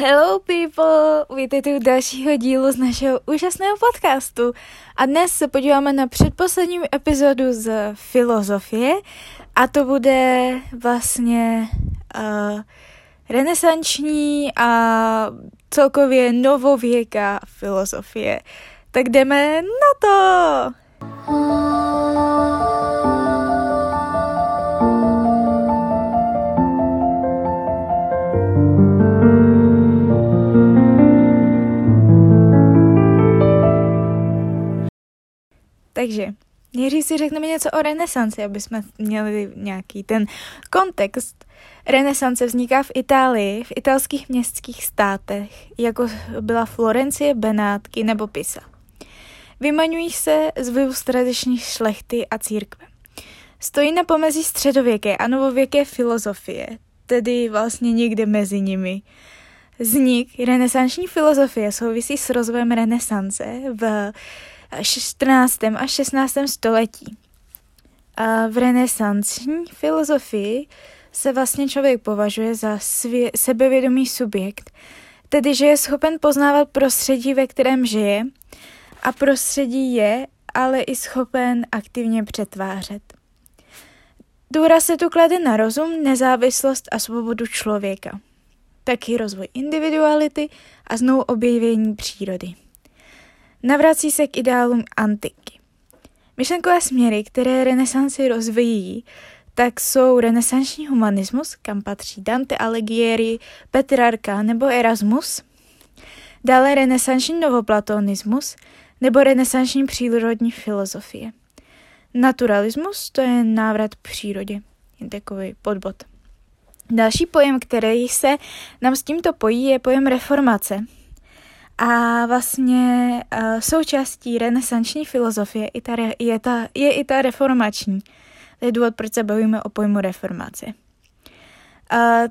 Hello people, vítejte u dalšího dílu z našeho úžasného podcastu. A dnes se podíváme na předposlední epizodu z filozofie a to bude vlastně uh, renesanční a celkově novověká filozofie. Tak jdeme na to! Takže nejdřív si řekneme něco o renesanci, aby jsme měli nějaký ten kontext. Renesance vzniká v Itálii, v italských městských státech, jako byla Florencie, Benátky nebo Pisa. Vymaňují se z vlivu tradiční šlechty a církve. Stojí na pomezí středověké a novověké filozofie, tedy vlastně někde mezi nimi. Vznik renesanční filozofie souvisí s rozvojem renesance v 14. a 16. století. A v renesanční filozofii se vlastně člověk považuje za svě- sebevědomý subjekt, tedy že je schopen poznávat prostředí, ve kterém žije a prostředí je ale i schopen aktivně přetvářet. Důraz se tu klade na rozum, nezávislost a svobodu člověka. Taky rozvoj individuality a znovu objevení přírody. Navrací se k ideálům antiky. Myšlenkové směry, které renesanci rozvíjí, tak jsou renesanční humanismus, kam patří Dante Alighieri, Petrarka nebo Erasmus, dále renesanční novoplatonismus nebo renesanční přírodní filozofie. Naturalismus to je návrat k přírodě, jen takový podbod. Další pojem, který se nám s tímto pojí, je pojem reformace – a vlastně uh, součástí renesanční filozofie i ta re, je, ta, je i ta reformační. To je důvod, proč se bavíme o pojmu reformace. Uh,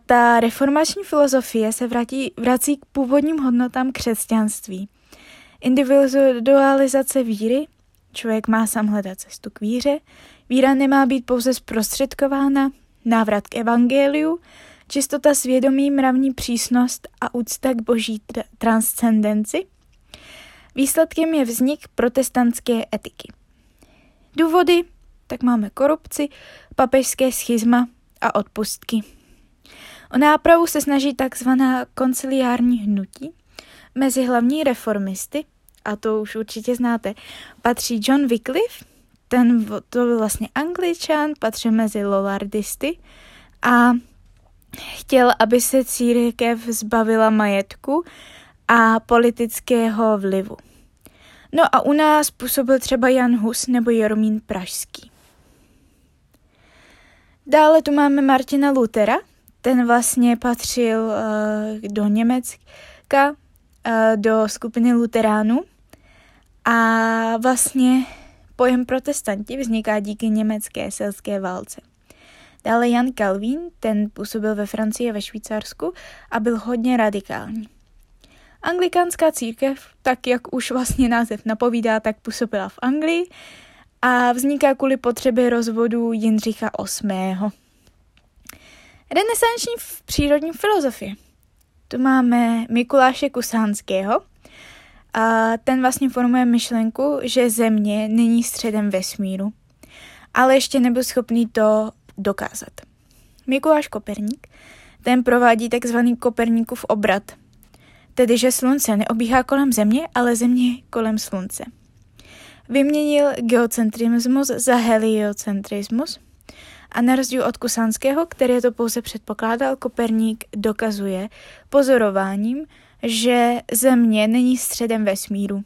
ta reformační filozofie se vrátí, vrací k původním hodnotám křesťanství. Individualizace víry, člověk má sám hledat cestu k víře, víra nemá být pouze zprostředkována, návrat k evangeliu, čistota svědomí, mravní přísnost a úcta k boží tr- transcendenci. Výsledkem je vznik protestantské etiky. Důvody, tak máme korupci, papežské schizma a odpustky. O nápravu se snaží takzvaná konciliární hnutí. Mezi hlavní reformisty, a to už určitě znáte, patří John Wycliffe, ten to byl vlastně angličan, patří mezi lollardisty a chtěl, aby se církev zbavila majetku a politického vlivu. No a u nás působil třeba Jan Hus nebo Jaromín Pražský. Dále tu máme Martina Lutera, ten vlastně patřil uh, do Německa, uh, do skupiny luteránů a vlastně pojem protestanti vzniká díky německé selské válce. Dále Jan Calvin, ten působil ve Francii a ve Švýcarsku a byl hodně radikální. Anglikánská církev, tak jak už vlastně název napovídá, tak působila v Anglii a vzniká kvůli potřebě rozvodu Jindřicha VIII. Renesanční přírodní filozofie. Tu máme Mikuláše Kusánského, a ten vlastně formuje myšlenku, že Země není středem vesmíru, ale ještě nebyl schopný to dokázat. Mikuláš Koperník, ten provádí takzvaný Koperníkův obrat, tedy že slunce neobíhá kolem země, ale země kolem slunce. Vyměnil geocentrismus za heliocentrismus a na rozdíl od Kusánského, který to pouze předpokládal, Koperník dokazuje pozorováním, že země není středem vesmíru.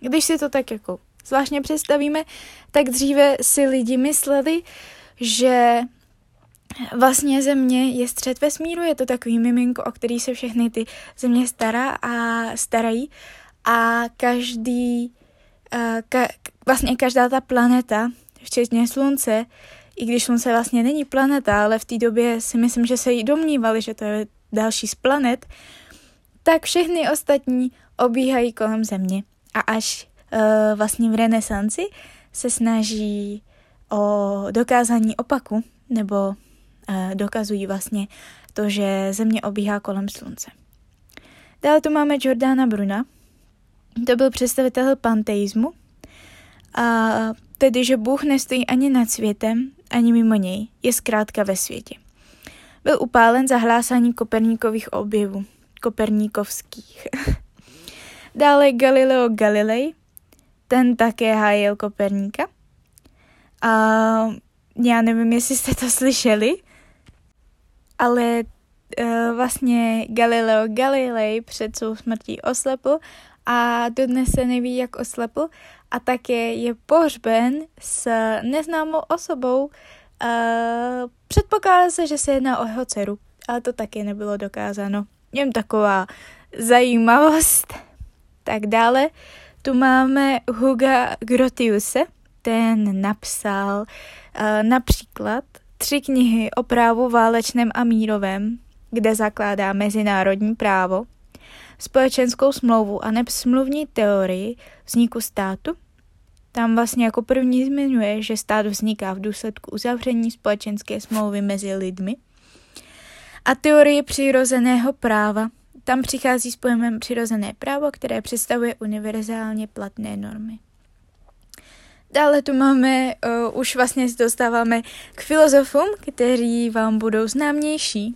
Když si to tak jako zvláštně představíme, tak dříve si lidi mysleli, že vlastně země je střed vesmíru, je to takový miminko, o který se všechny ty země stará a starají a každý, uh, ka, vlastně každá ta planeta, včetně slunce, i když slunce vlastně není planeta, ale v té době si myslím, že se jí domnívali, že to je další z planet, tak všechny ostatní obíhají kolem země. A až uh, vlastně v renesanci se snaží o dokázání opaku, nebo dokazují vlastně to, že Země obíhá kolem Slunce. Dále tu máme Jordana Bruna. To byl představitel panteismu. A tedy, že Bůh nestojí ani nad světem, ani mimo něj. Je zkrátka ve světě. Byl upálen za hlásání Koperníkových objevů. Koperníkovských. Dále Galileo Galilei. Ten také hájil Koperníka. A já nevím, jestli jste to slyšeli, ale uh, vlastně Galileo Galilei před svou smrtí oslepl a dodnes se neví, jak oslepl a také je pohřben s neznámou osobou. Uh, předpokládá se, že se jedná o jeho dceru, ale to taky nebylo dokázáno. Jen taková zajímavost. Tak dále tu máme Huga Grotiuse, ten napsal uh, například tři knihy o právu válečném a mírovém, kde zakládá mezinárodní právo, společenskou smlouvu a neb smluvní teorii vzniku státu. Tam vlastně jako první zmiňuje, že stát vzniká v důsledku uzavření společenské smlouvy mezi lidmi. A teorie přirozeného práva. Tam přichází s pojmem přirozené právo, které představuje univerzálně platné normy. Dále tu máme, uh, už vlastně se dostáváme k filozofům, kteří vám budou známější.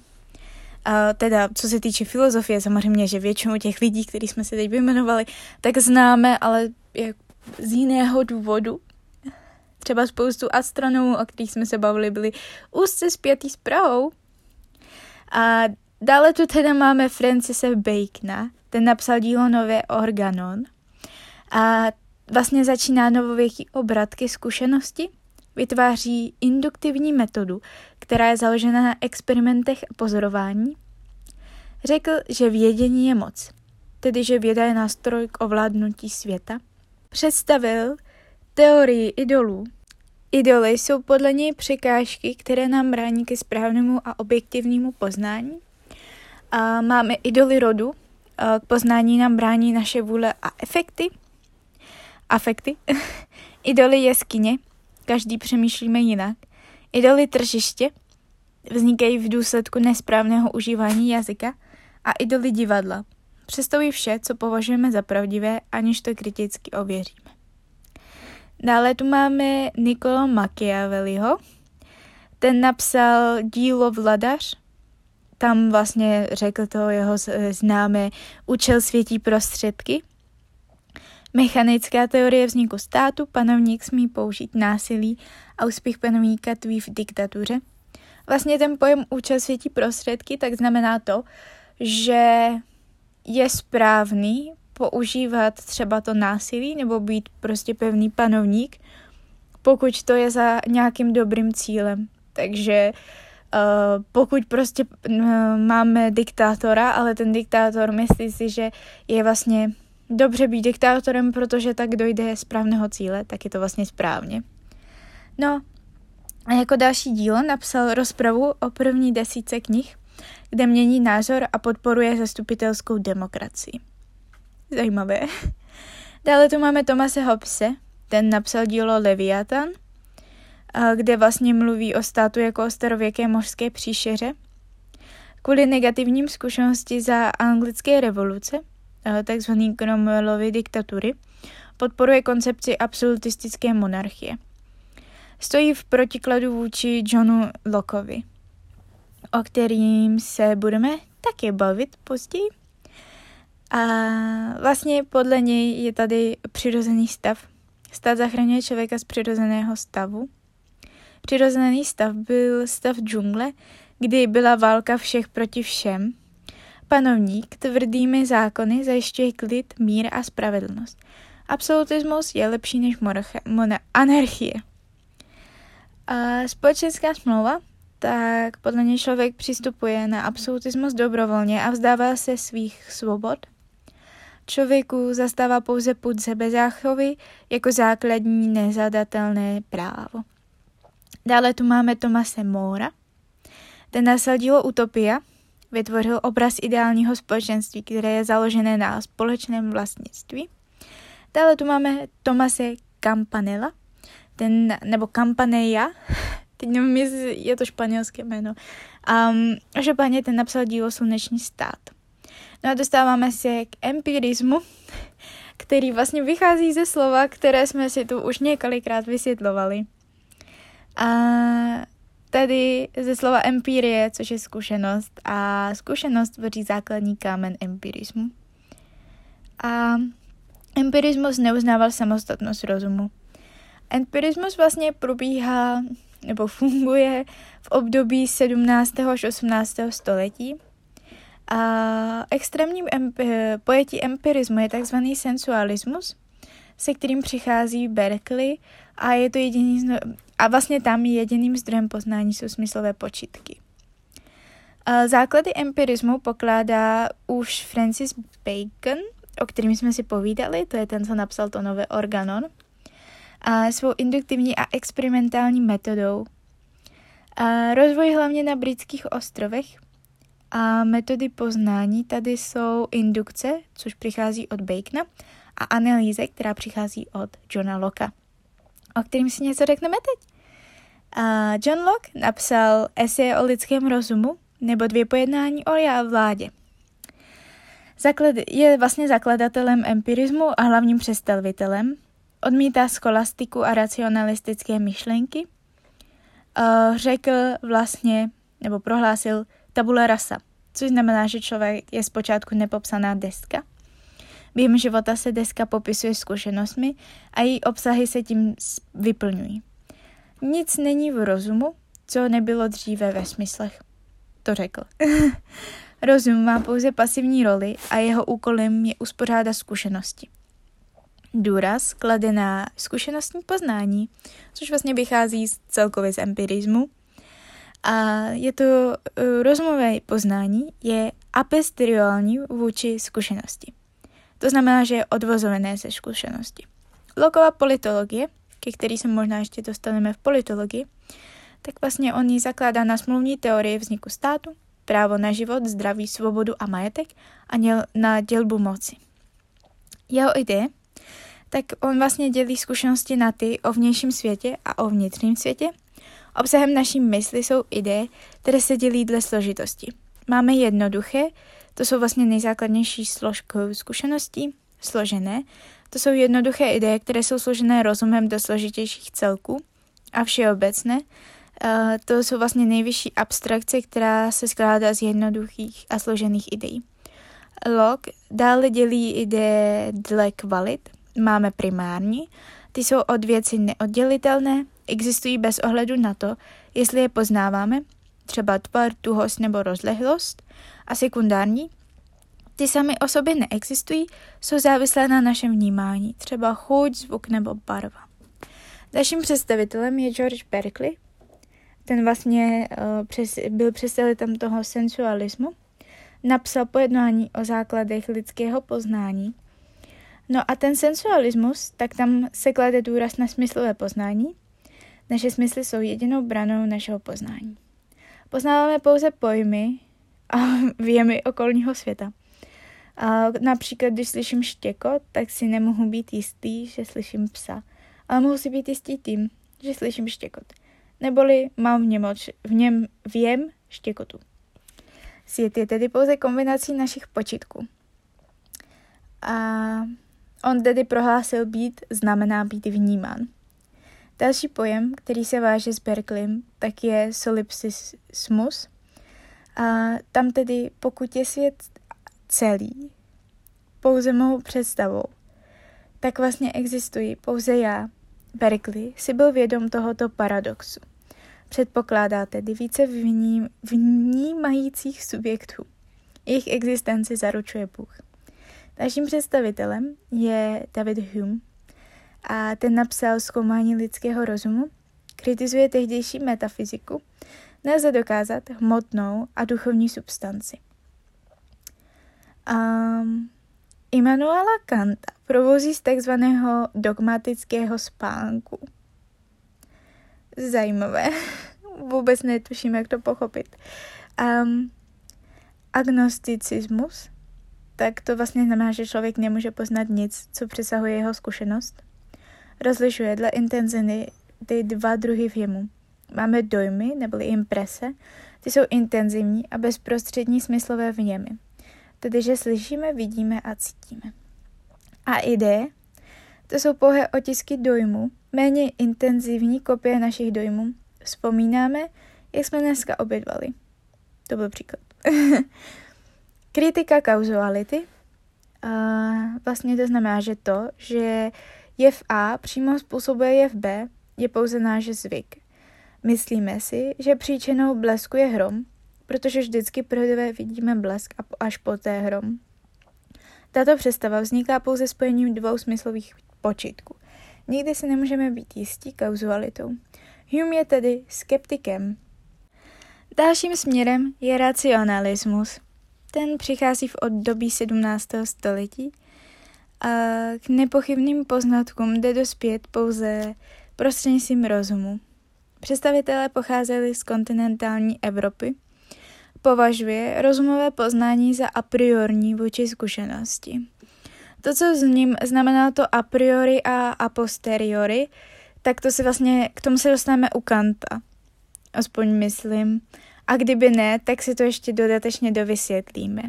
Uh, teda, co se týče filozofie, samozřejmě, že většinu těch lidí, který jsme se teď vyjmenovali, tak známe, ale jak z jiného důvodu. Třeba spoustu astronomů, o kterých jsme se bavili, byli úzce zpětý s Prahou. A dále tu teda máme Francise Bacona, ten napsal dílo Nové Organon. A vlastně začíná novověký obratky zkušenosti, vytváří induktivní metodu, která je založena na experimentech a pozorování. Řekl, že vědění je moc, tedy že věda je nástroj k ovládnutí světa. Představil teorii idolů. Idoly jsou podle něj překážky, které nám brání ke správnému a objektivnímu poznání. A máme idoly rodu, k poznání nám brání naše vůle a efekty – afekty, idoly jeskyně, každý přemýšlíme jinak, idoly tržiště, vznikají v důsledku nesprávného užívání jazyka a idoly divadla. Představují vše, co považujeme za pravdivé, aniž to kriticky ověříme. Dále tu máme Nicolo Machiavelliho. Ten napsal dílo Vladař. Tam vlastně řekl to jeho známé účel světí prostředky. Mechanická teorie vzniku státu, panovník smí použít násilí a úspěch panovníka tví v diktatuře. Vlastně ten pojem účel světí prostředky, tak znamená to, že je správný používat třeba to násilí nebo být prostě pevný panovník, pokud to je za nějakým dobrým cílem. Takže uh, pokud prostě uh, máme diktátora, ale ten diktátor myslí si, že je vlastně dobře být diktátorem, protože tak dojde správného cíle, tak je to vlastně správně. No a jako další dílo napsal rozpravu o první desíce knih, kde mění názor a podporuje zastupitelskou demokracii. Zajímavé. Dále tu máme Tomase Hobbese, ten napsal dílo Leviathan, kde vlastně mluví o státu jako o starověké mořské příšeře. Kvůli negativním zkušenosti za anglické revoluce Eh, tzv. Cromwellovy diktatury, podporuje koncepci absolutistické monarchie. Stojí v protikladu vůči Johnu Lockeovi, o kterým se budeme také bavit později. A vlastně podle něj je tady přirozený stav. Stát zachraňuje člověka z přirozeného stavu. Přirozený stav byl stav džungle, kdy byla válka všech proti všem Panovník tvrdými zákony zajišťuje klid, mír a spravedlnost. Absolutismus je lepší než monarchie. Mona- anarchie. A společenská smlouva, tak podle něj člověk přistupuje na absolutismus dobrovolně a vzdává se svých svobod. Člověku zastává pouze put sebezáchovy jako základní nezadatelné právo. Dále tu máme Tomase Mora. Ten nasadilo Utopia, vytvořil obraz ideálního společenství, které je založené na společném vlastnictví. Dále tu máme Tomase Campanella, ten, nebo Campanella, teď nevím, jestli je to španělské jméno. Um, že páně ten napsal dílo Sluneční stát. No a dostáváme se k empirismu, který vlastně vychází ze slova, které jsme si tu už několikrát vysvětlovali. A tady ze slova empirie, což je zkušenost, a zkušenost tvoří základní kámen empirismu. A empirismus neuznával samostatnost rozumu. Empirismus vlastně probíhá nebo funguje v období 17. až 18. století. A extrémním emp- pojetí empirismu je takzvaný sensualismus, se kterým přichází Berkeley a je to jediný z, a vlastně tam jediným zdrojem poznání jsou smyslové počítky. Základy empirismu pokládá už Francis Bacon, o kterým jsme si povídali, to je ten, co napsal to nové organon, a svou induktivní a experimentální metodou. A rozvoj hlavně na britských ostrovech a metody poznání tady jsou indukce, což přichází od Bacona, a analýze, která přichází od Johna Locke, o kterým si něco řekneme teď. A John Locke napsal esej o lidském rozumu nebo dvě pojednání o já vládě. Zaklad, je vlastně zakladatelem empirismu a hlavním představitelem. Odmítá skolastiku a racionalistické myšlenky. Uh, řekl vlastně, nebo prohlásil tabula rasa, což znamená, že člověk je zpočátku nepopsaná deska. Během života se deska popisuje zkušenostmi a její obsahy se tím vyplňují. Nic není v rozumu, co nebylo dříve ve smyslech. To řekl. Rozum má pouze pasivní roli a jeho úkolem je uspořádat zkušenosti. Důraz klade na zkušenostní poznání, což vlastně vychází z celkově z empirismu. A je to uh, rozumové poznání, je apesteriální vůči zkušenosti. To znamená, že je odvozované ze zkušenosti. Loková politologie, ke který se možná ještě dostaneme v politologii, tak vlastně on ji zakládá na smluvní teorii vzniku státu, právo na život, zdraví, svobodu a majetek a děl, na dělbu moci. Jeho ideje, tak on vlastně dělí zkušenosti na ty o vnějším světě a o vnitřním světě. Obsahem naší mysli jsou ideje, které se dělí dle složitosti. Máme jednoduché, to jsou vlastně nejzákladnější složkou zkušeností, složené, to jsou jednoduché ideje, které jsou složené rozumem do složitějších celků a všeobecné, Uh, to jsou vlastně nejvyšší abstrakce, která se skládá z jednoduchých a složených ideí. Log dále dělí ideje dle kvalit. Máme primární, ty jsou od věci neoddělitelné, existují bez ohledu na to, jestli je poznáváme, třeba tvar, tuhost nebo rozlehlost, a sekundární, ty sami o sobě neexistují, jsou závislé na našem vnímání, třeba chuť, zvuk nebo barva. Dalším představitelem je George Berkeley, ten vlastně uh, přes, byl představitelem toho sensualismu, napsal pojednání o základech lidského poznání. No a ten sensualismus, tak tam se klade důraz na smyslové poznání. Naše smysly jsou jedinou branou našeho poznání. Poznáváme pouze pojmy a věmy okolního světa. A například, když slyším štěkot, tak si nemohu být jistý, že slyším psa. Ale mohu si být jistý tím, že slyším štěkot neboli mám v něm, v něm věm štěkotu. Svět je tedy pouze kombinací našich počitků. A on tedy prohlásil být, znamená být vnímán. Další pojem, který se váže s Berkeleym, tak je solipsismus. A tam tedy, pokud je svět celý, pouze mou představou, tak vlastně existuji pouze já, Berkeley, si byl vědom tohoto paradoxu. Předpokládá tedy více vním, vnímajících subjektů. Jejich existenci zaručuje Bůh. Dalším představitelem je David Hume a ten napsal zkoumání lidského rozumu, kritizuje tehdejší metafyziku, nelze dokázat hmotnou a duchovní substanci. Um, Immanuela Kanta provozí z takzvaného dogmatického spánku zajímavé. Vůbec netuším, jak to pochopit. Um, agnosticismus, tak to vlastně znamená, že člověk nemůže poznat nic, co přesahuje jeho zkušenost. Rozlišuje dle intenzity ty dva druhy věmu. Máme dojmy, neboli imprese, ty jsou intenzivní a bezprostřední smyslové vněmy. Tedy že slyšíme, vidíme a cítíme. A ideje, to jsou pouhé otisky dojmu, méně intenzivní kopie našich dojmů. Vzpomínáme, jak jsme dneska obědvali. To byl příklad. Kritika kauzuality. A vlastně to znamená, že to, že jev A přímo způsobuje jev B, je pouze náš zvyk. Myslíme si, že příčinou blesku je hrom, protože vždycky prvé vidíme blesk a až poté hrom. Tato představa vzniká pouze spojením dvou smyslových počitků. Nikdy si nemůžeme být jistí kauzualitou. Hume je tedy skeptikem. Dalším směrem je racionalismus. Ten přichází v období 17. století a k nepochybným poznatkům jde dospět pouze prostřednictvím rozumu. Představitelé pocházeli z kontinentální Evropy. Považuje rozumové poznání za a priorní vůči zkušenosti. To, co s ním znamená to a priori a a posteriori, tak to se vlastně, k tomu se dostaneme u Kanta. Aspoň myslím. A kdyby ne, tak si to ještě dodatečně dovysvětlíme.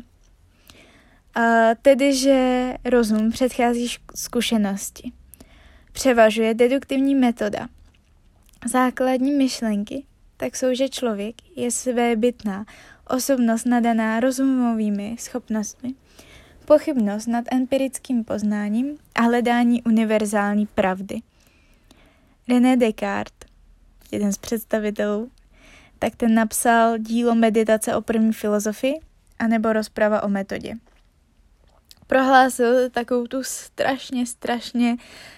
A tedy, že rozum předchází zkušenosti. Převažuje deduktivní metoda. Základní myšlenky tak jsou, že člověk je svébytná osobnost nadaná rozumovými schopnostmi, pochybnost nad empirickým poznáním a hledání univerzální pravdy. René Descartes, jeden z představitelů, tak ten napsal dílo Meditace o první filozofii anebo rozprava o metodě. Prohlásil takovou tu strašně, strašně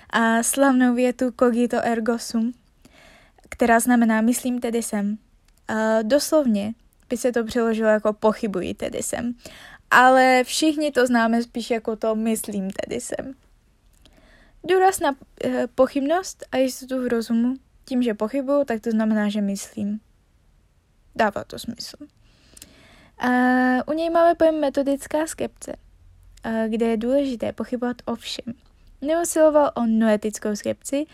a slavnou větu cogito ergo sum, která znamená myslím tedy jsem. A doslovně by se to přeložilo jako pochybuji tedy jsem. Ale všichni to známe spíš jako to myslím tedy jsem. Důraz na e, pochybnost a jistotu v rozumu. Tím, že pochybuju, tak to znamená, že myslím. Dává to smysl. A u něj máme pojem metodická skepce, kde je důležité pochybovat o všem. Neusiloval o noetickou skepci,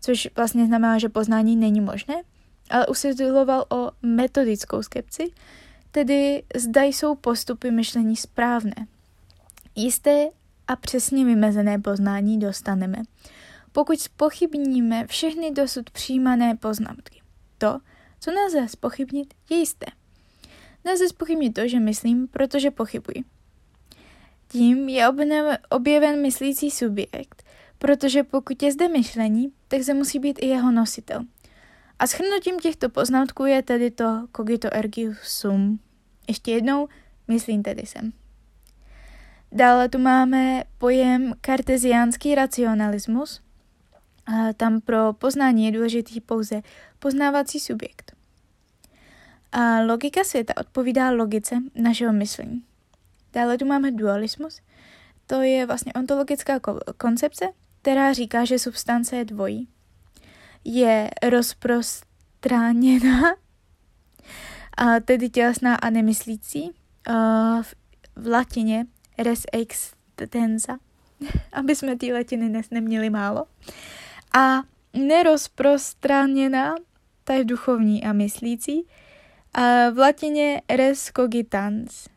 což vlastně znamená, že poznání není možné, ale usiloval o metodickou skepci, tedy zda jsou postupy myšlení správné. Jisté a přesně vymezené poznání dostaneme, pokud spochybníme všechny dosud přijímané poznámky. To, co nelze spochybnit, je jisté. Nelze spochybnit to, že myslím, protože pochybuji. Tím je objeven myslící subjekt, protože pokud je zde myšlení, tak zde musí být i jeho nositel. A schrnutím těchto poznatků je tedy to cogito ergo sum. Ještě jednou, myslím tedy sem. Dále tu máme pojem karteziánský racionalismus. Tam pro poznání je důležitý pouze poznávací subjekt. A logika světa odpovídá logice našeho myšlení. Dále tu máme dualismus. To je vlastně ontologická koncepce, která říká, že substance je dvojí. Je rozprostráněná, a tedy tělesná a nemyslící. A v, v latině res extensa, aby jsme ty latiny dnes neměli málo. A nerozprostráněná, ta je duchovní a myslící. A v latině res cogitans.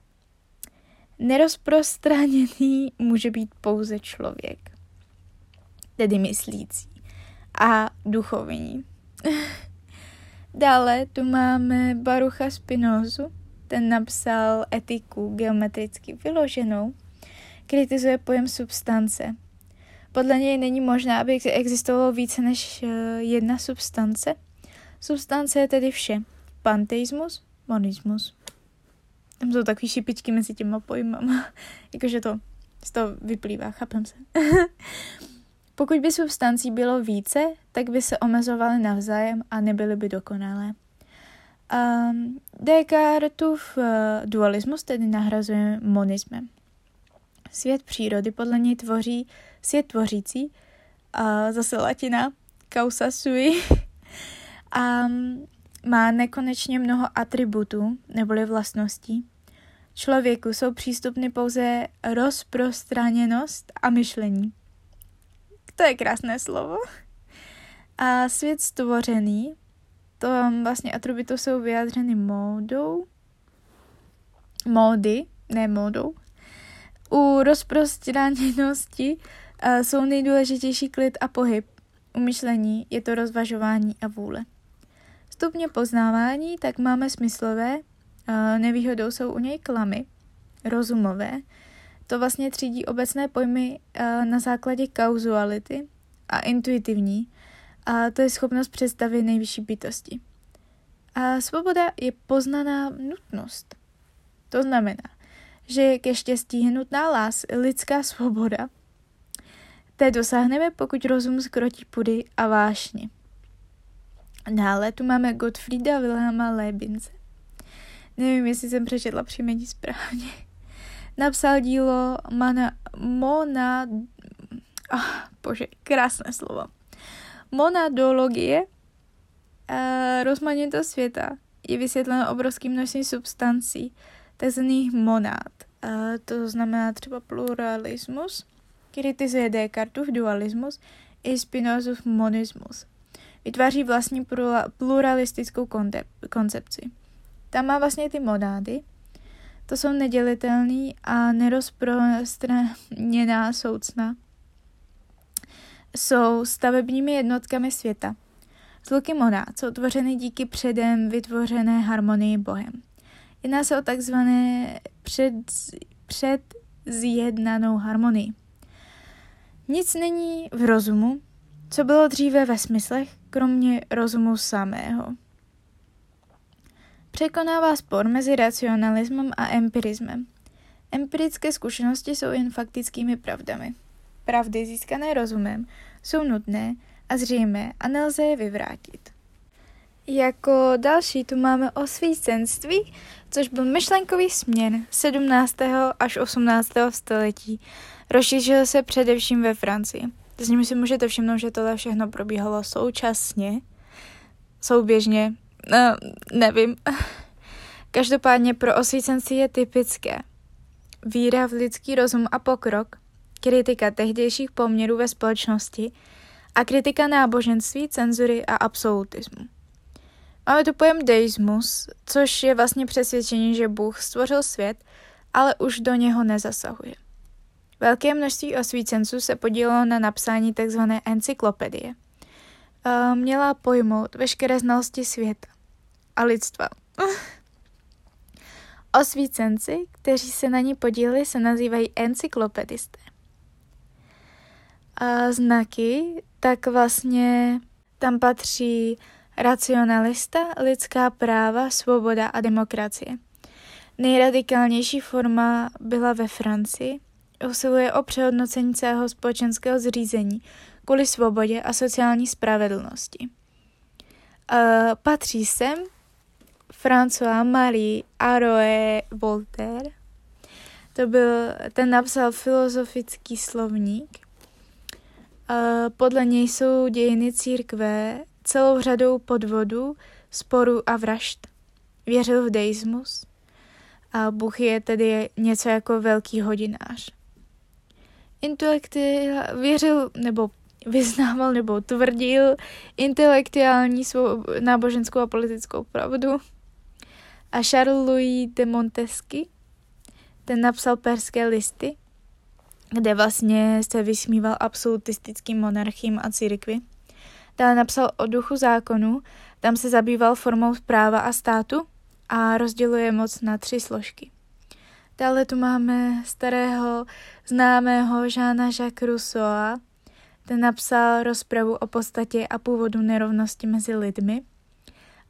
Nerozprostraněný může být pouze člověk tedy myslící, a duchovní. Dále tu máme Barucha Spinozu, ten napsal etiku geometricky vyloženou, kritizuje pojem substance. Podle něj není možné, aby existovalo více než eh, jedna substance. Substance je tedy vše. Panteismus, monismus. Tam jsou takové šipičky mezi těma pojmama. Jakože to z toho vyplývá, chápem se. Pokud by substancí bylo více, tak by se omezovaly navzájem a nebyly by dokonalé. Um, Descartův uh, dualismus tedy nahrazuje monismem. Svět přírody podle něj tvoří svět tvořící, a zase latina, causa sui, a má nekonečně mnoho atributů neboli vlastností. Člověku jsou přístupny pouze rozprostraněnost a myšlení. To je krásné slovo. A svět stvořený, to vlastně atributy jsou vyjádřeny módou, módy, ne módou, U rozprostřeněnosti uh, jsou nejdůležitější klid a pohyb. U myšlení je to rozvažování a vůle. Stupně poznávání tak máme smyslové, nevýhodou jsou u něj klamy, rozumové. To vlastně třídí obecné pojmy uh, na základě kauzuality a intuitivní, a to je schopnost představit nejvyšší bytosti. A svoboda je poznaná nutnost. To znamená, že ke štěstí je nutná lás, lidská svoboda. Té dosáhneme, pokud rozum skrotí pudy a vášně. Dále tu máme Gottfrieda Wilhelma Lebince. Nevím, jestli jsem přečetla příjmení správně. Napsal dílo Mana, Mona... Oh, bože, krásné slovo. Monadologie, uh, rozmanitost světa, je vysvětleno obrovským množstvím substancí, takzvaných monád. Uh, to znamená třeba pluralismus, kritizuje Descartův dualismus i Spinozův monismus. Vytváří vlastní pluralistickou koncepci. Tam má vlastně ty monády, to jsou nedělitelný a nerozprostřeněná soucna. Jsou stavebními jednotkami světa. Zluky monád jsou tvořeny díky předem vytvořené harmonii Bohem. Jedná se o takzvané před, předzjednanou harmonii. Nic není v rozumu, co bylo dříve ve smyslech, kromě rozumu samého. Překonává spor mezi racionalismem a empirismem. Empirické zkušenosti jsou jen faktickými pravdami. Pravdy získané rozumem jsou nutné a zřejmé a nelze je vyvrátit. Jako další tu máme osvícenství, což byl myšlenkový směr 17. až 18. století. Rozšířil se především ve Francii. S ním si můžete všimnout, že tohle všechno probíhalo současně, souběžně, nevím. Každopádně pro osvícenství je typické víra v lidský rozum a pokrok, kritika tehdejších poměrů ve společnosti a kritika náboženství, cenzury a absolutismu. Máme tu pojem deismus, což je vlastně přesvědčení, že Bůh stvořil svět, ale už do něho nezasahuje. Velké množství osvícenců se podílelo na napsání tzv. encyklopedie. Měla pojmout veškeré znalosti světa a lidstva. Osvícenci, kteří se na ní podíleli, se nazývají encyklopedisté. A znaky, tak vlastně tam patří racionalista, lidská práva, svoboda a demokracie. Nejradikálnější forma byla ve Francii, usiluje o přehodnocení celého společenského zřízení kvůli svobodě a sociální spravedlnosti. Uh, patří sem François Marie Aroe Voltaire. To byl, ten napsal filozofický slovník. Podle něj jsou dějiny církve celou řadou podvodů, sporů a vražd. Věřil v deismus a Bůh je tedy něco jako velký hodinář intelekty věřil nebo vyznával nebo tvrdil intelektuální svou náboženskou a politickou pravdu. A Charles Louis de Montesquieu, ten napsal perské listy, kde vlastně se vysmíval absolutistickým monarchím a církvi. Dále napsal o duchu zákonu, tam se zabýval formou práva a státu a rozděluje moc na tři složky. Dále tu máme starého známého Žána Jacques Rousseau. Ten napsal rozpravu o podstatě a původu nerovnosti mezi lidmi.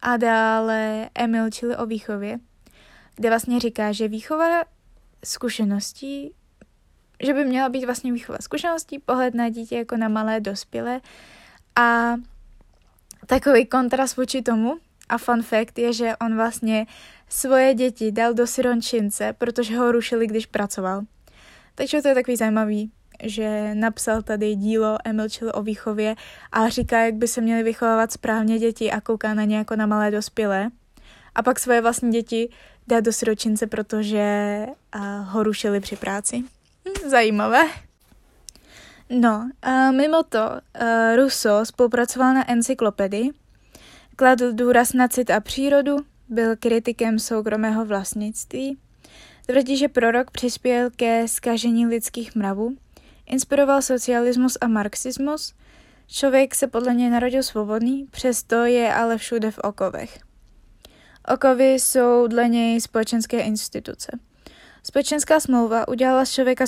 A dále Emil, čili o výchově, kde vlastně říká, že výchova zkušeností, že by měla být vlastně výchova zkušeností, pohled na dítě jako na malé dospělé a takový kontrast vůči tomu, a fun fact je, že on vlastně svoje děti dal do sirončince, protože ho rušili, když pracoval. Takže to je takový zajímavý, že napsal tady dílo Emil Chill o výchově a říká, jak by se měly vychovávat správně děti a kouká na ně jako na malé dospělé. A pak svoje vlastní děti dá do siročince, protože ho rušili při práci. Hm, zajímavé. No, a mimo to, uh, Rousseau spolupracoval na encyklopedii, kladl důraz na cit a přírodu, byl kritikem soukromého vlastnictví, Tvrdí, že prorok přispěl ke skažení lidských mravů, inspiroval socialismus a marxismus, člověk se podle něj narodil svobodný, přesto je ale všude v okovech. Okovy jsou dle něj společenské instituce. Společenská smlouva udělala z člověka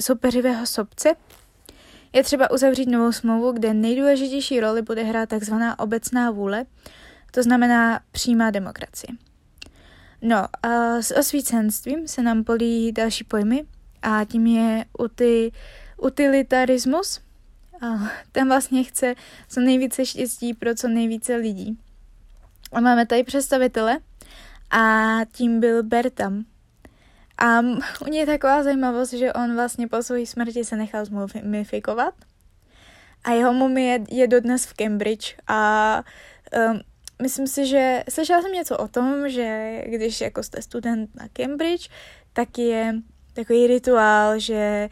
soupeřivého sobce. Je třeba uzavřít novou smlouvu, kde nejdůležitější roli bude hrát tzv. obecná vůle, to znamená přímá demokracie. No a s osvícenstvím se nám polí další pojmy a tím je uti, utilitarismus. A ten vlastně chce co nejvíce štěstí pro co nejvíce lidí. A máme tady představitele a tím byl Bertam. A u něj je taková zajímavost, že on vlastně po své smrti se nechal zmumifikovat a jeho mumie je dodnes v Cambridge a um, myslím si, že slyšela jsem něco o tom, že když jako jste student na Cambridge, tak je takový rituál, že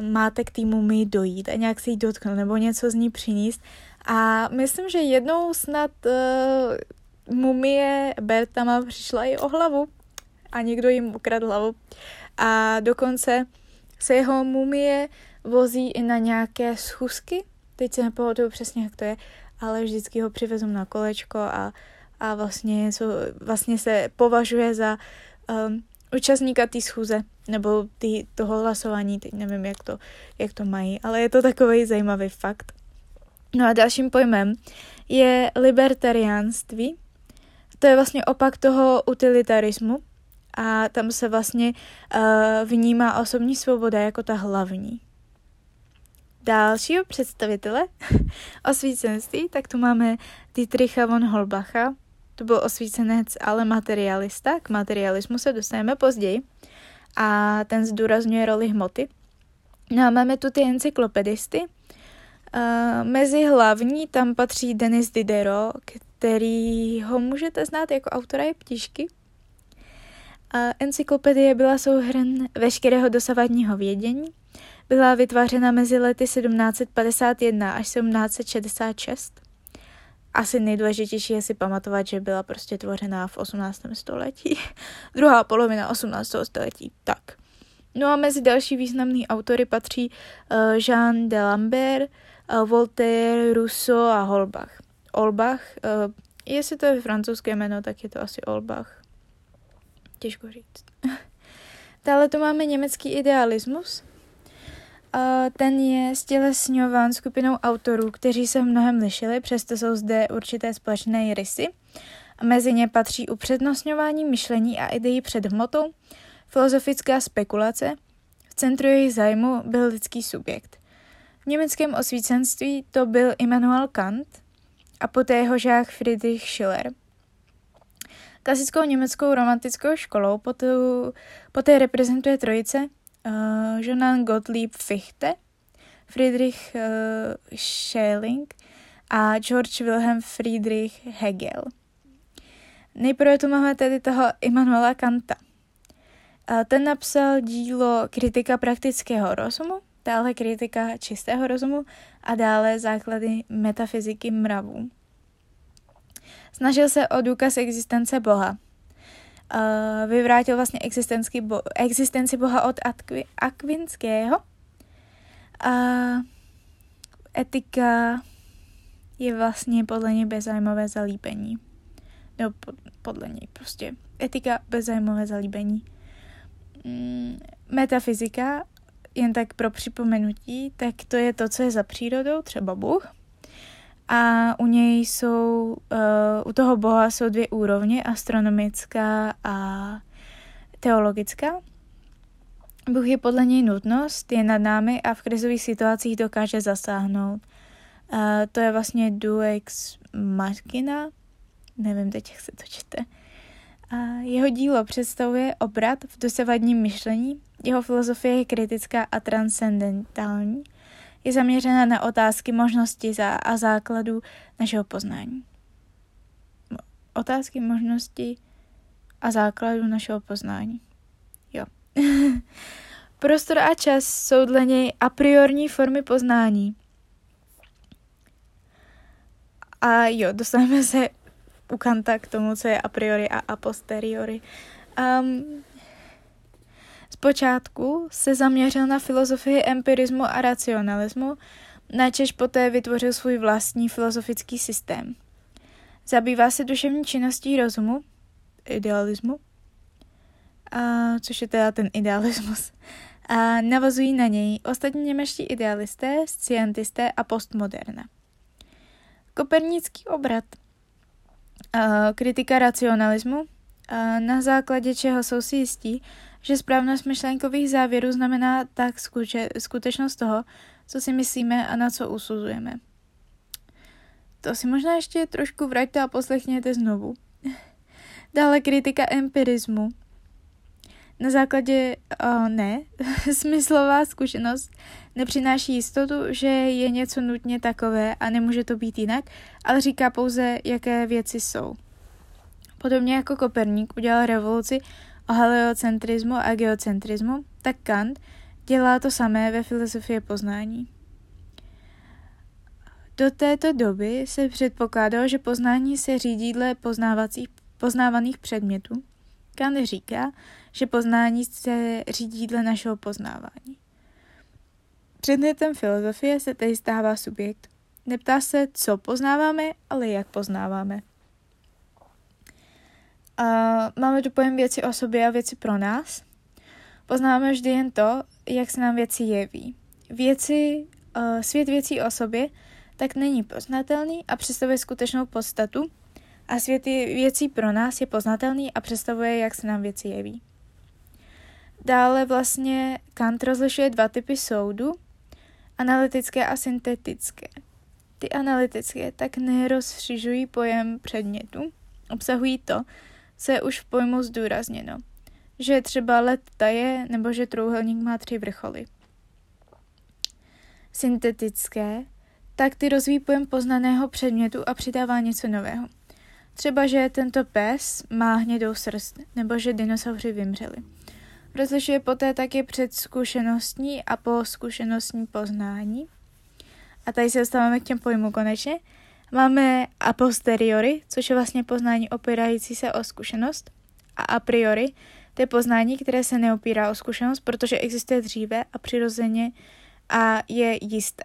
máte k té mumii dojít a nějak se jí dotknout nebo něco z ní přinést. A myslím, že jednou snad uh, mumie Bertama přišla i o hlavu a někdo jim ukradl hlavu. A dokonce se jeho mumie vozí i na nějaké schůzky. Teď se nepamatuju přesně, jak to je, ale vždycky ho přivezou na kolečko a, a vlastně, jsou, vlastně se považuje za um, účastníka té schůze nebo tý, toho hlasování, teď nevím, jak to, jak to mají, ale je to takový zajímavý fakt. No a dalším pojmem je libertariánství. To je vlastně opak toho utilitarismu a tam se vlastně uh, vnímá osobní svoboda jako ta hlavní dalšího představitele osvícenství, tak tu máme Dietricha von Holbacha. To byl osvícenec, ale materialista. K materialismu se dostaneme později. A ten zdůrazňuje roli hmoty. No a máme tu ty encyklopedisty. Uh, mezi hlavní tam patří Denis Diderot, který ho můžete znát jako autora je ptišky. Uh, encyklopedie byla souhrn veškerého dosavadního vědění, byla vytvářena mezi lety 1751 až 1766. Asi nejdůležitější je si pamatovat, že byla prostě tvořená v 18. století. Druhá polovina 18. století. Tak. No a mezi další významný autory patří uh, Jean de Lambert, uh, Voltaire, Rousseau a Holbach. Olbach, uh, jestli to je francouzské jméno, tak je to asi Olbach. Těžko říct. Dále tu máme německý idealismus, ten je stělesňován skupinou autorů, kteří se mnohem lišili, přesto jsou zde určité společné rysy. Mezi ně patří upřednostňování myšlení a ideí před hmotou, filozofická spekulace, v centru jejich zájmu byl lidský subjekt. V německém osvícenství to byl Immanuel Kant a poté jeho žák Friedrich Schiller. Klasickou německou romantickou školou poté, poté reprezentuje trojice uh, Johann Gottlieb Fichte, Friedrich uh, Schelling a George Wilhelm Friedrich Hegel. Nejprve tu máme tedy toho Immanuela Kanta. Uh, ten napsal dílo Kritika praktického rozumu, dále kritika čistého rozumu a dále základy metafyziky mravů. Snažil se o důkaz existence Boha, uh, vyvrátil vlastně existenci, bo- existenci Boha od Akvi- Akvinského. A etika je vlastně podle něj bezzájmové zalíbení. Nebo podle něj prostě. Etika bezzájmové zalíbení. Mm, metafyzika, jen tak pro připomenutí, tak to je to, co je za přírodou, třeba Bůh a u něj jsou, uh, u toho boha jsou dvě úrovně, astronomická a teologická. Bůh je podle něj nutnost, je nad námi a v krizových situacích dokáže zasáhnout. Uh, to je vlastně Duex Machina, nevím teď, jak se to čte. A jeho dílo představuje obrat v dosavadním myšlení, jeho filozofie je kritická a transcendentální je zaměřena na otázky, možnosti a základů našeho poznání. Otázky, možnosti a základů našeho poznání. Jo. Prostor a čas jsou dle něj a priorní formy poznání. A jo, dostaneme se u Kanta k tomu, co je a priori a a posteriori. Um, Zpočátku se zaměřil na filozofii empirismu a racionalismu, načež poté vytvořil svůj vlastní filozofický systém. Zabývá se duševní činností rozumu, idealismu, a, což je teda ten idealismus, a navazují na něj ostatní němečtí idealisté, scientisté a postmoderna. Kopernický obrat, a, kritika racionalismu, a, na základě čeho jsou si jistí, že správnost myšlenkových závěrů znamená tak skutečnost toho, co si myslíme a na co usuzujeme. To si možná ještě trošku vraťte a poslechněte znovu. Dále kritika empirismu. Na základě, uh, ne, smyslová zkušenost nepřináší jistotu, že je něco nutně takové a nemůže to být jinak, ale říká pouze, jaké věci jsou. Podobně jako Koperník udělal revoluci o heliocentrismu a geocentrismu, tak Kant dělá to samé ve filozofii poznání. Do této doby se předpokládalo, že poznání se řídí dle poznávacích, poznávaných předmětů. Kant říká, že poznání se řídí dle našeho poznávání. Předmětem filozofie se tedy stává subjekt. Neptá se, co poznáváme, ale jak poznáváme. A máme tu pojem věci o sobě a věci pro nás. Poznáváme vždy jen to, jak se nám věci jeví. Věci, uh, svět věcí o sobě tak není poznatelný a představuje skutečnou podstatu a svět věcí pro nás je poznatelný a představuje, jak se nám věci jeví. Dále vlastně Kant rozlišuje dva typy soudu, analytické a syntetické. Ty analytické tak nerozšiřují pojem předmětu, obsahují to, co je už v pojmu zdůrazněno, že třeba let taje nebo že trouhelník má tři vrcholy. Syntetické tak ty rozvíjí pojem poznaného předmětu a přidává něco nového. Třeba, že tento pes má hnědou srst, nebo že dinosauři vymřeli. Rozlišuje poté taky předzkušenostní a poskušenostní poznání. A tady se dostáváme k těm pojmu konečně. Máme a posteriori, což je vlastně poznání opírající se o zkušenost. A a priori, to je poznání, které se neopírá o zkušenost, protože existuje dříve a přirozeně a je jisté.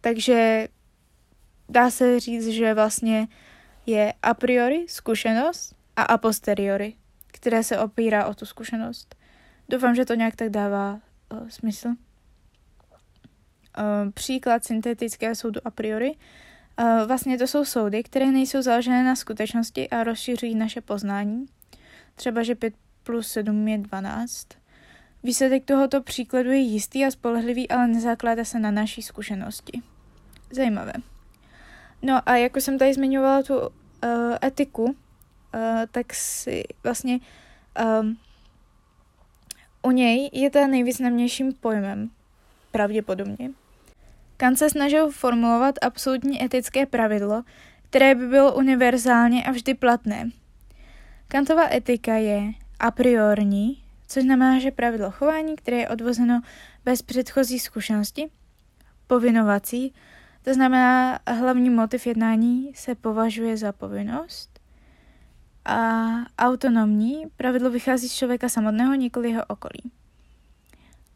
Takže dá se říct, že vlastně je a priori zkušenost a a posteriori, které se opírá o tu zkušenost. Doufám, že to nějak tak dává uh, smysl. Uh, příklad syntetického soudu a priori. Uh, vlastně to jsou soudy, které nejsou založené na skutečnosti a rozšiřují naše poznání. Třeba, že 5 plus 7 je 12. Výsledek tohoto příkladu je jistý a spolehlivý, ale nezakládá se na naší zkušenosti. Zajímavé. No a jako jsem tady zmiňovala tu uh, etiku, uh, tak si vlastně um, u něj je ta nejvýznamnějším pojmem, pravděpodobně. Kant se snažil formulovat absolutní etické pravidlo, které by bylo univerzálně a vždy platné. Kantova etika je a priorní, což znamená, že pravidlo chování, které je odvozeno bez předchozí zkušenosti, povinovací, to znamená, hlavní motiv jednání se považuje za povinnost a autonomní pravidlo vychází z člověka samotného, nikoli jeho okolí.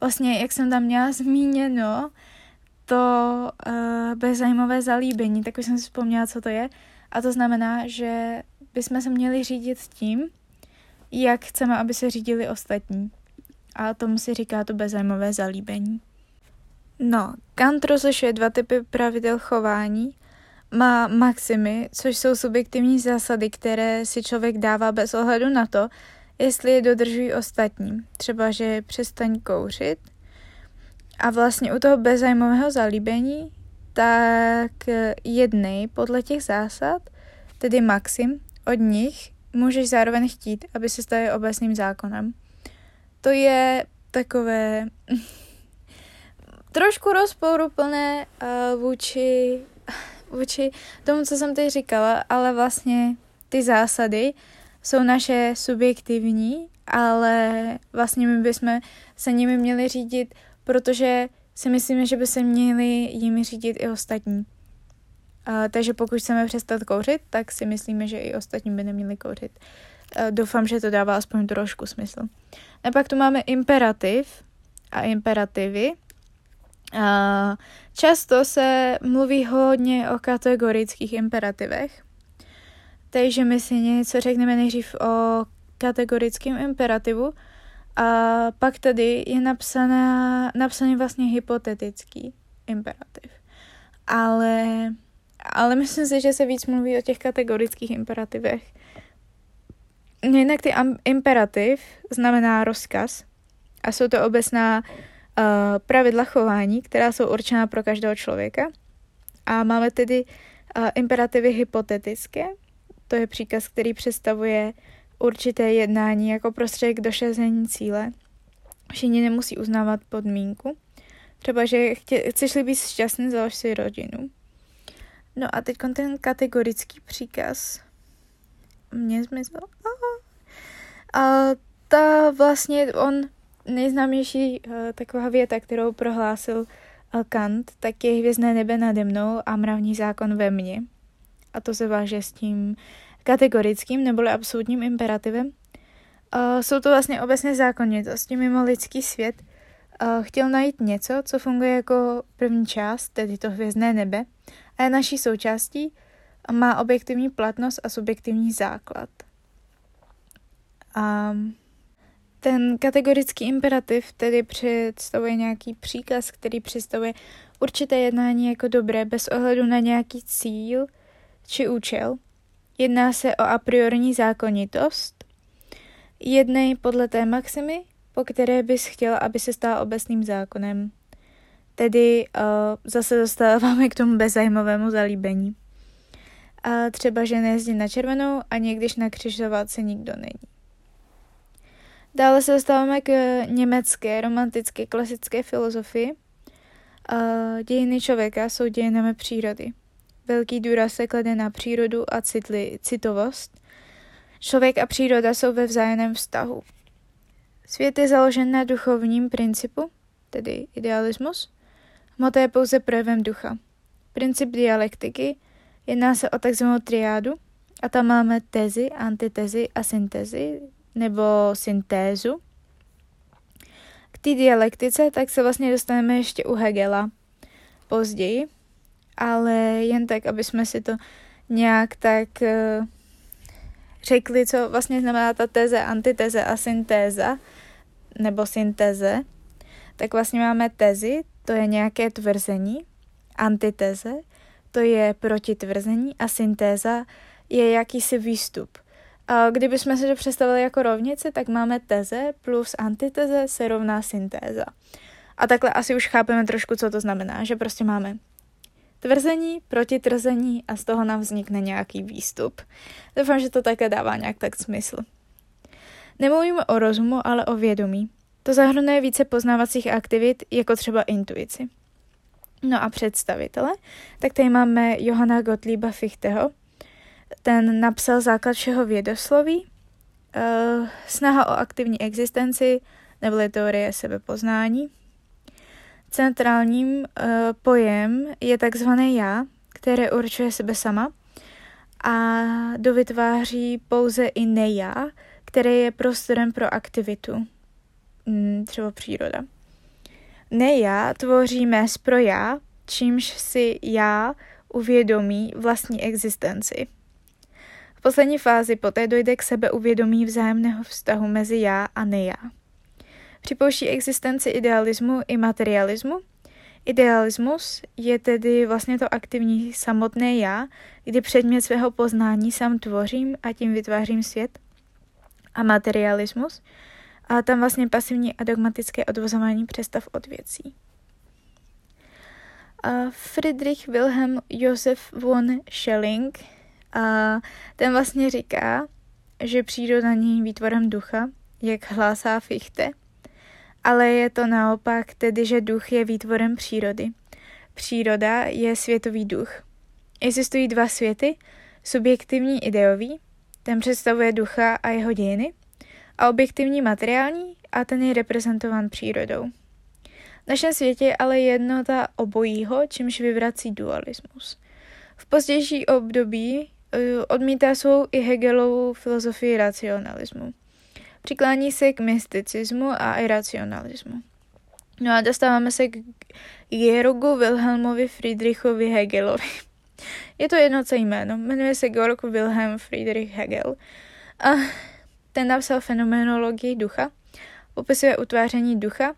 Vlastně, jak jsem tam měla zmíněno, to uh, bezzajímavé zalíbení, tak už jsem si vzpomněla, co to je. A to znamená, že bychom se měli řídit tím, jak chceme, aby se řídili ostatní. A tomu si říká to bezzajímavé zalíbení. No, Kant rozlišuje dva typy pravidel chování. Má maximy, což jsou subjektivní zásady, které si člověk dává bez ohledu na to, jestli je dodržují ostatní. Třeba, že přestaň kouřit. A vlastně u toho bezzájmového zalíbení, tak jednej podle těch zásad, tedy maxim, od nich můžeš zároveň chtít, aby se staly obecným zákonem. To je takové trošku rozporuplné uh, vůči, vůči tomu, co jsem teď říkala, ale vlastně ty zásady jsou naše subjektivní, ale vlastně my bychom se nimi měli řídit, protože si myslíme, že by se měli jimi řídit i ostatní. Uh, takže pokud chceme přestat kouřit, tak si myslíme, že i ostatní by neměli kouřit. Doufám, že to dává aspoň trošku smysl. A pak tu máme imperativ a imperativy. A často se mluví hodně o kategorických imperativech. Takže my si něco řekneme nejdřív o kategorickém imperativu a pak tady je napsaná, napsaný vlastně hypotetický imperativ. Ale, ale myslím si, že se víc mluví o těch kategorických imperativech. Jinak ty imperativ znamená rozkaz a jsou to obecná uh, pravidla chování, která jsou určená pro každého člověka. A máme tedy uh, imperativy hypotetické, to je příkaz, který představuje určité jednání jako prostředek došezení cíle. Všichni nemusí uznávat podmínku. Třeba, že chtě, chceš-li být šťastný, založ si rodinu. No a teď ten kategorický příkaz mě zmizel. A ta vlastně on nejznámější uh, taková věta, kterou prohlásil uh, Kant, tak je hvězdné nebe nade mnou a mravní zákon ve mně. A to se váže s tím kategorickým neboli absolutním imperativem. Uh, jsou to vlastně obecné zákonitosti mimo lidský svět. Uh, chtěl najít něco, co funguje jako první část, tedy to hvězdné nebe, a je naší součástí má objektivní platnost a subjektivní základ. A ten kategorický imperativ tedy představuje nějaký příkaz, který představuje určité jednání jako dobré bez ohledu na nějaký cíl či účel – Jedná se o a priorní zákonitost. Jednej podle té maximy, po které bys chtěl, aby se stal obecným zákonem. Tedy uh, zase dostáváme k tomu bezzájmovému zalíbení. A třeba, že nejezdí na červenou a někdyž na křižovatce nikdo není. Dále se dostáváme k německé romantické klasické filozofii. Uh, dějiny člověka jsou dějinami přírody. Velký důraz se klade na přírodu a citli, citovost. Člověk a příroda jsou ve vzájemném vztahu. Svět je založen na duchovním principu, tedy idealismus. Hmota je pouze projevem ducha. Princip dialektiky jedná se o takzvanou triádu a tam máme tezi, antitezi a syntezi, nebo syntézu. K té dialektice tak se vlastně dostaneme ještě u Hegela později, ale jen tak, aby jsme si to nějak tak uh, řekli, co vlastně znamená ta teze, antiteze a syntéza, nebo syntéze, tak vlastně máme tezi, to je nějaké tvrzení, antiteze, to je protitvrzení a syntéza je jakýsi výstup. A kdybychom si to představili jako rovnice, tak máme teze plus antiteze se rovná syntéza. A takhle asi už chápeme trošku, co to znamená, že prostě máme tvrzení proti tvrzení a z toho nám vznikne nějaký výstup. Doufám, že to také dává nějak tak smysl. Nemluvíme o rozumu, ale o vědomí. To zahrnuje více poznávacích aktivit, jako třeba intuici. No a představitele, tak tady máme Johana Gottlieba Fichteho. Ten napsal základ všeho vědosloví, uh, snaha o aktivní existenci, neboli teorie sebepoznání, Centrálním uh, pojem je takzvané já, které určuje sebe sama a dovytváří pouze i neja, které je prostorem pro aktivitu, mm, třeba příroda. Neja tvoří mes pro já, čímž si já uvědomí vlastní existenci. V poslední fázi poté dojde k sebeuvědomí vzájemného vztahu mezi já a neja. Připouští existenci idealismu i materialismu. Idealismus je tedy vlastně to aktivní samotné já, kdy předmět svého poznání sám tvořím a tím vytvářím svět. A materialismus, a tam vlastně pasivní a dogmatické odvozování představ od věcí. A Friedrich Wilhelm Josef von Schelling, a ten vlastně říká, že příroda není výtvorem ducha, jak hlásá Fichte, ale je to naopak tedy, že duch je výtvorem přírody. Příroda je světový duch. Existují dva světy, subjektivní ideový, ten představuje ducha a jeho dějiny, a objektivní materiální, a ten je reprezentován přírodou. V našem světě je ale jednota obojího, čímž vyvrací dualismus. V pozdější období odmítá svou i Hegelovou filozofii racionalismu. Přiklání se k mysticismu a iracionalismu. No a dostáváme se k Georgu Wilhelmovi Friedrichovi Hegelovi. Je to jednoce jméno, jmenuje se Georg Wilhelm Friedrich Hegel. A ten napsal fenomenologii ducha, popisuje utváření ducha.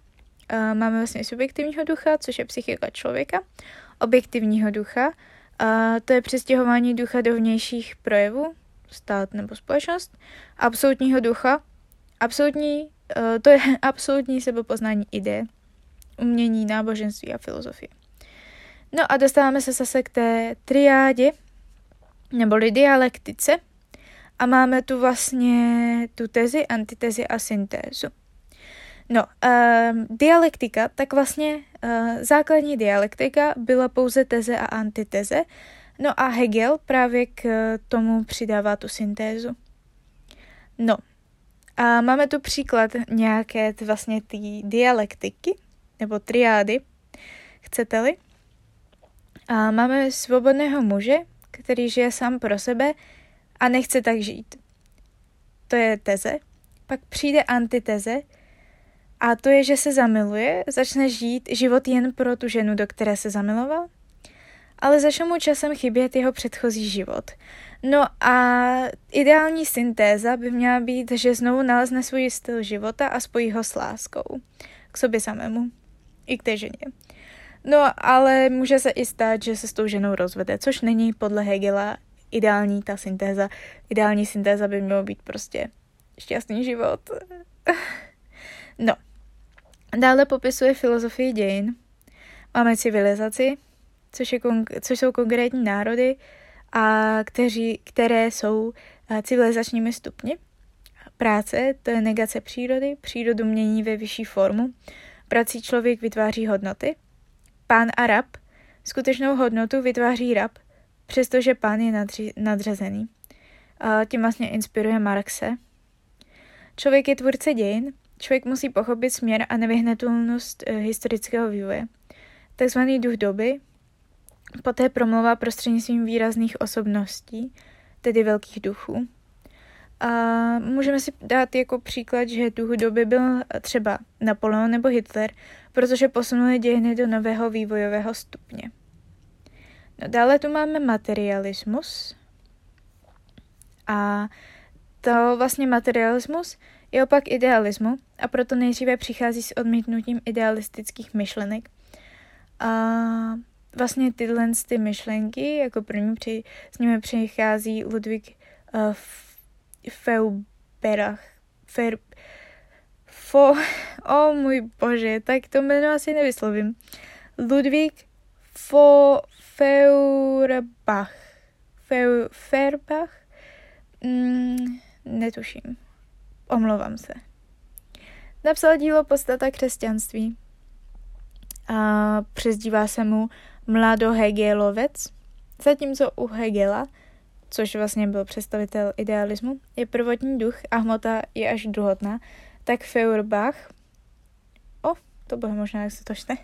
A máme vlastně subjektivního ducha, což je psychika člověka, objektivního ducha, a to je přestěhování ducha do vnějších projevů, stát nebo společnost, absolutního ducha, absolutní, to je absolutní sebepoznání ideje, umění, náboženství a filozofie. No a dostáváme se zase k té triádě, neboli dialektice. A máme tu vlastně tu tezi, antitezi a syntézu. No, uh, dialektika, tak vlastně uh, základní dialektika byla pouze teze a antiteze, no a Hegel právě k tomu přidává tu syntézu. No, a máme tu příklad nějaké vlastně ty dialektiky, nebo triády, chcete-li. A máme svobodného muže, který žije sám pro sebe a nechce tak žít. To je teze. Pak přijde antiteze a to je, že se zamiluje, začne žít život jen pro tu ženu, do které se zamiloval, ale začne mu časem chybět jeho předchozí život. No a ideální syntéza by měla být, že znovu nalezne svůj styl života a spojí ho s láskou k sobě samému i k té ženě. No, ale může se i stát, že se s tou ženou rozvede, což není podle Hegela ideální ta syntéza. Ideální syntéza by mělo být prostě šťastný život. no. Dále popisuje filozofii dějin. Máme civilizaci, což, je konk- což jsou konkrétní národy, a kteří, které jsou civilizačními stupni. Práce, to je negace přírody, přírodu mění ve vyšší formu. Prací člověk vytváří hodnoty, pán a rab, skutečnou hodnotu vytváří rab, přestože pán je nadři- nadřazený. A tím vlastně inspiruje Marxe. Člověk je tvůrce dějin, člověk musí pochopit směr a nevyhnatelnost e, historického vývoje. Takzvaný duch doby poté promlouvá prostřednictvím výrazných osobností, tedy velkých duchů. A můžeme si dát jako příklad, že duch doby byl třeba Napoleon nebo Hitler, protože posunuli dějiny do nového vývojového stupně. No dále tu máme materialismus. A to vlastně materialismus je opak idealismu a proto nejdříve přichází s odmítnutím idealistických myšlenek. A vlastně tyhle ty myšlenky, jako první při, s nimi přichází Ludwig uh, Feuberach. Fer, fo, o oh, můj bože, tak to jméno asi nevyslovím. Ludwig fo, Feuerbach. Feu, Feuerbach? Mm, netuším. Omlouvám se. Napsal dílo Postata křesťanství. A přezdívá se mu mladohegelovec, zatímco u Hegela, což vlastně byl představitel idealismu, je prvotní duch a hmota je až druhotná, tak Feuerbach, o, to bude možná, jak se to čte,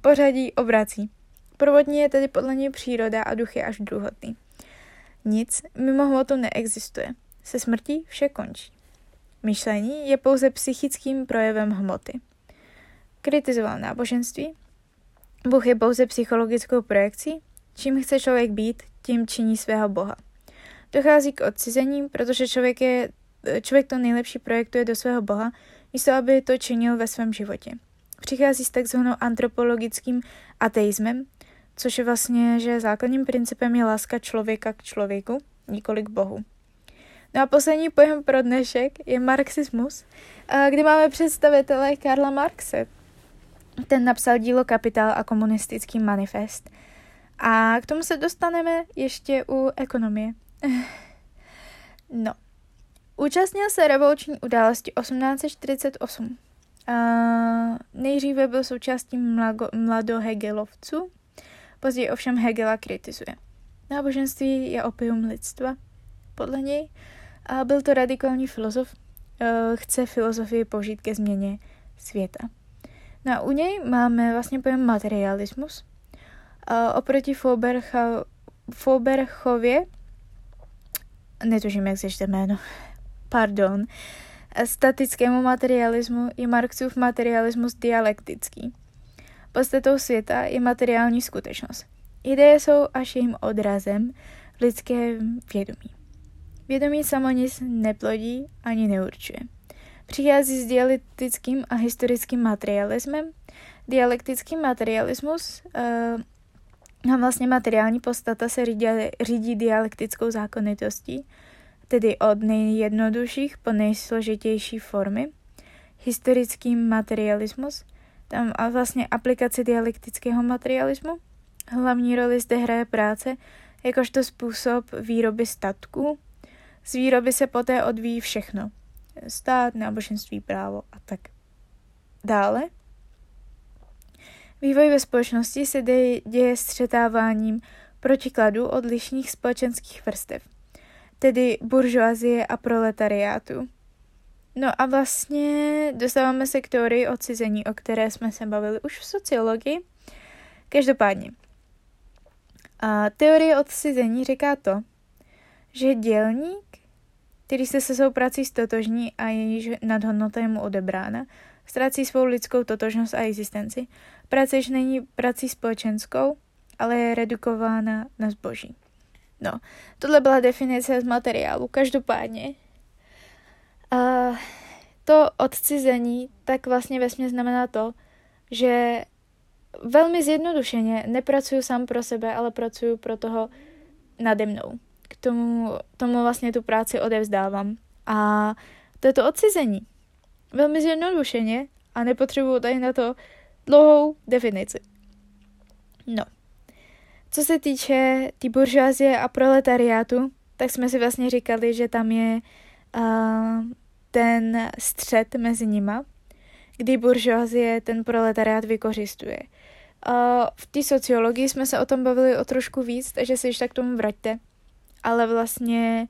pořadí obrací. Prvotní je tedy podle něj příroda a duch je až druhotný. Nic mimo hmotu neexistuje. Se smrtí vše končí. Myšlení je pouze psychickým projevem hmoty. Kritizoval náboženství. Bůh je pouze psychologickou projekcí. Čím chce člověk být, tím činí svého boha. Dochází k odcizení, protože člověk, je, člověk to nejlepší projektuje do svého boha, místo aby to činil ve svém životě. Přichází s takzvanou antropologickým ateismem, což je vlastně, že základním principem je láska člověka k člověku, nikoli k Bohu. No a poslední pojem pro dnešek je marxismus, kde máme představitele Karla Marxe. Ten napsal dílo Kapitál a komunistický manifest. A k tomu se dostaneme ještě u ekonomie. no. Účastnil se revoluční události 1848. A nejdříve byl součástí mladohegelovců, později ovšem Hegela kritizuje. Náboženství je opium lidstva, podle něj, a byl to radikální filozof, chce filozofii použít ke změně světa. No a u něj máme vlastně pojem materialismus. A oproti Fauberchově netuším, jak se čte jméno, pardon, statickému materialismu je Marxův materialismus dialektický. Podstatou světa je materiální skutečnost. Ideje jsou až jejím odrazem v lidském vědomí. Vědomí samo nic neplodí ani neurčuje. Přichází s dialektickým a historickým materialismem. Dialektický materialismus a vlastně materiální podstata se řídí, řídí dialektickou zákonitostí, tedy od nejjednodušších po nejsložitější formy. Historický materialismus tam a vlastně aplikaci dialektického materialismu. Hlavní roli zde hraje práce jakožto způsob výroby statků. Z výroby se poté odvíjí všechno. Stát, náboženství, právo a tak dále. Vývoj ve společnosti se děje střetáváním protikladů odlišných společenských vrstev, tedy buržoazie a proletariátu. No a vlastně dostáváme se k teorii odcizení, o které jsme se bavili už v sociologii. Každopádně, a teorie odcizení říká to, že dělník, který se se svou prací stotožní a jejíž nadhodnota je mu odebrána, ztrácí svou lidskou totožnost a existenci. Práce již není prací společenskou, ale je redukována na zboží. No, tohle byla definice z materiálu. Každopádně, a to odcizení tak vlastně vesmě znamená to, že velmi zjednodušeně nepracuju sám pro sebe, ale pracuju pro toho nade mnou. K tomu, tomu vlastně tu práci odevzdávám. A to je to odcizení. Velmi zjednodušeně a nepotřebuju tady na to dlouhou definici. No. Co se týče té tý buržázie a proletariátu, tak jsme si vlastně říkali, že tam je uh, ten střed mezi nima, kdy buržoazie ten proletariát vykořistuje. Uh, v té sociologii jsme se o tom bavili o trošku víc, takže se již tak tomu vraťte. Ale vlastně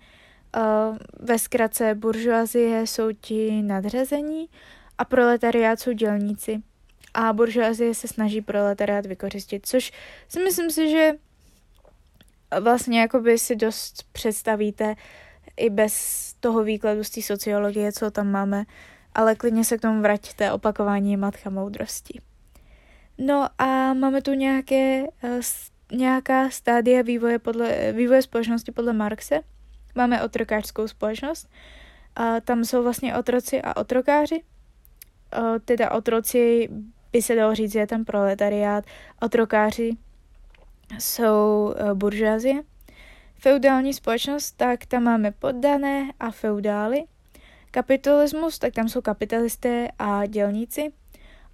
uh, ve zkratce buržoazie jsou ti nadřazení a proletariát jsou dělníci. A buržoazie se snaží proletariát vykořistit, což si myslím si, že vlastně jakoby si dost představíte i bez toho výkladu z té sociologie, co tam máme, ale klidně se k tomu vraťte, opakování matka moudrosti. No a máme tu nějaké, uh, nějaká stádia vývoje, podle, vývoje společnosti podle Marxe. Máme otrokářskou společnost. A tam jsou vlastně otroci a otrokáři. Uh, teda otroci by se dalo říct, že je tam proletariát. Otrokáři jsou uh, buržázie feudální společnost, tak tam máme poddané a feudály. Kapitalismus, tak tam jsou kapitalisté a dělníci.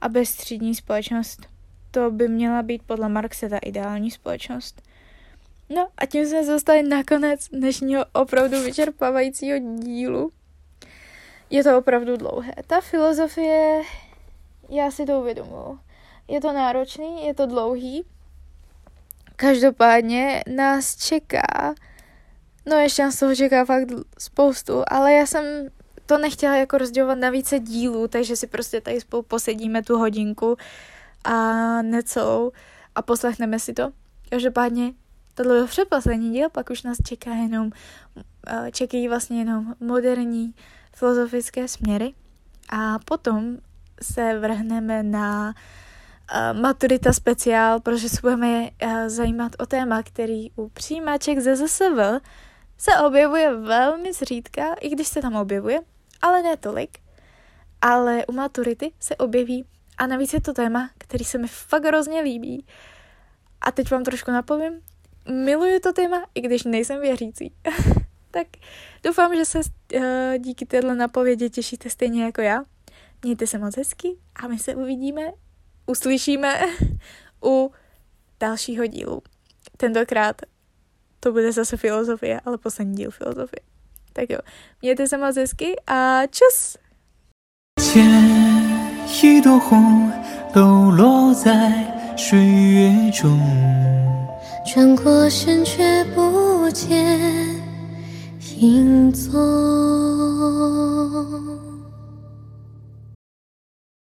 A bezstřídní společnost, to by měla být podle Marxe ta ideální společnost. No a tím jsme dostali nakonec dnešního opravdu vyčerpávajícího dílu. Je to opravdu dlouhé. Ta filozofie, já si to uvědomuji. Je to náročný, je to dlouhý, Každopádně nás čeká, no ještě nás toho čeká fakt spoustu, ale já jsem to nechtěla jako rozdělovat na více dílů, takže si prostě tady spolu posedíme tu hodinku a necelou a poslechneme si to. Každopádně tohle byl předposlední díl, pak už nás čeká jenom, eh, čekají vlastně jenom moderní filozofické směry a potom se vrhneme na uh, maturita speciál, protože se budeme uh, zajímat o téma, který u přijímaček ze ZSV se objevuje velmi zřídka, i když se tam objevuje, ale ne tolik. Ale u maturity se objeví a navíc je to téma, který se mi fakt hrozně líbí. A teď vám trošku napovím, miluju to téma, i když nejsem věřící. tak doufám, že se uh, díky téhle napovědi těšíte stejně jako já. Mějte se moc hezky a my se uvidíme uslyšíme u dalšího dílu. Tentokrát to bude zase filozofie, ale poslední díl filozofie. Tak jo, mějte se moc hezky a čus! 牵一朵红，抖落在水月中，转过身却不见影踪。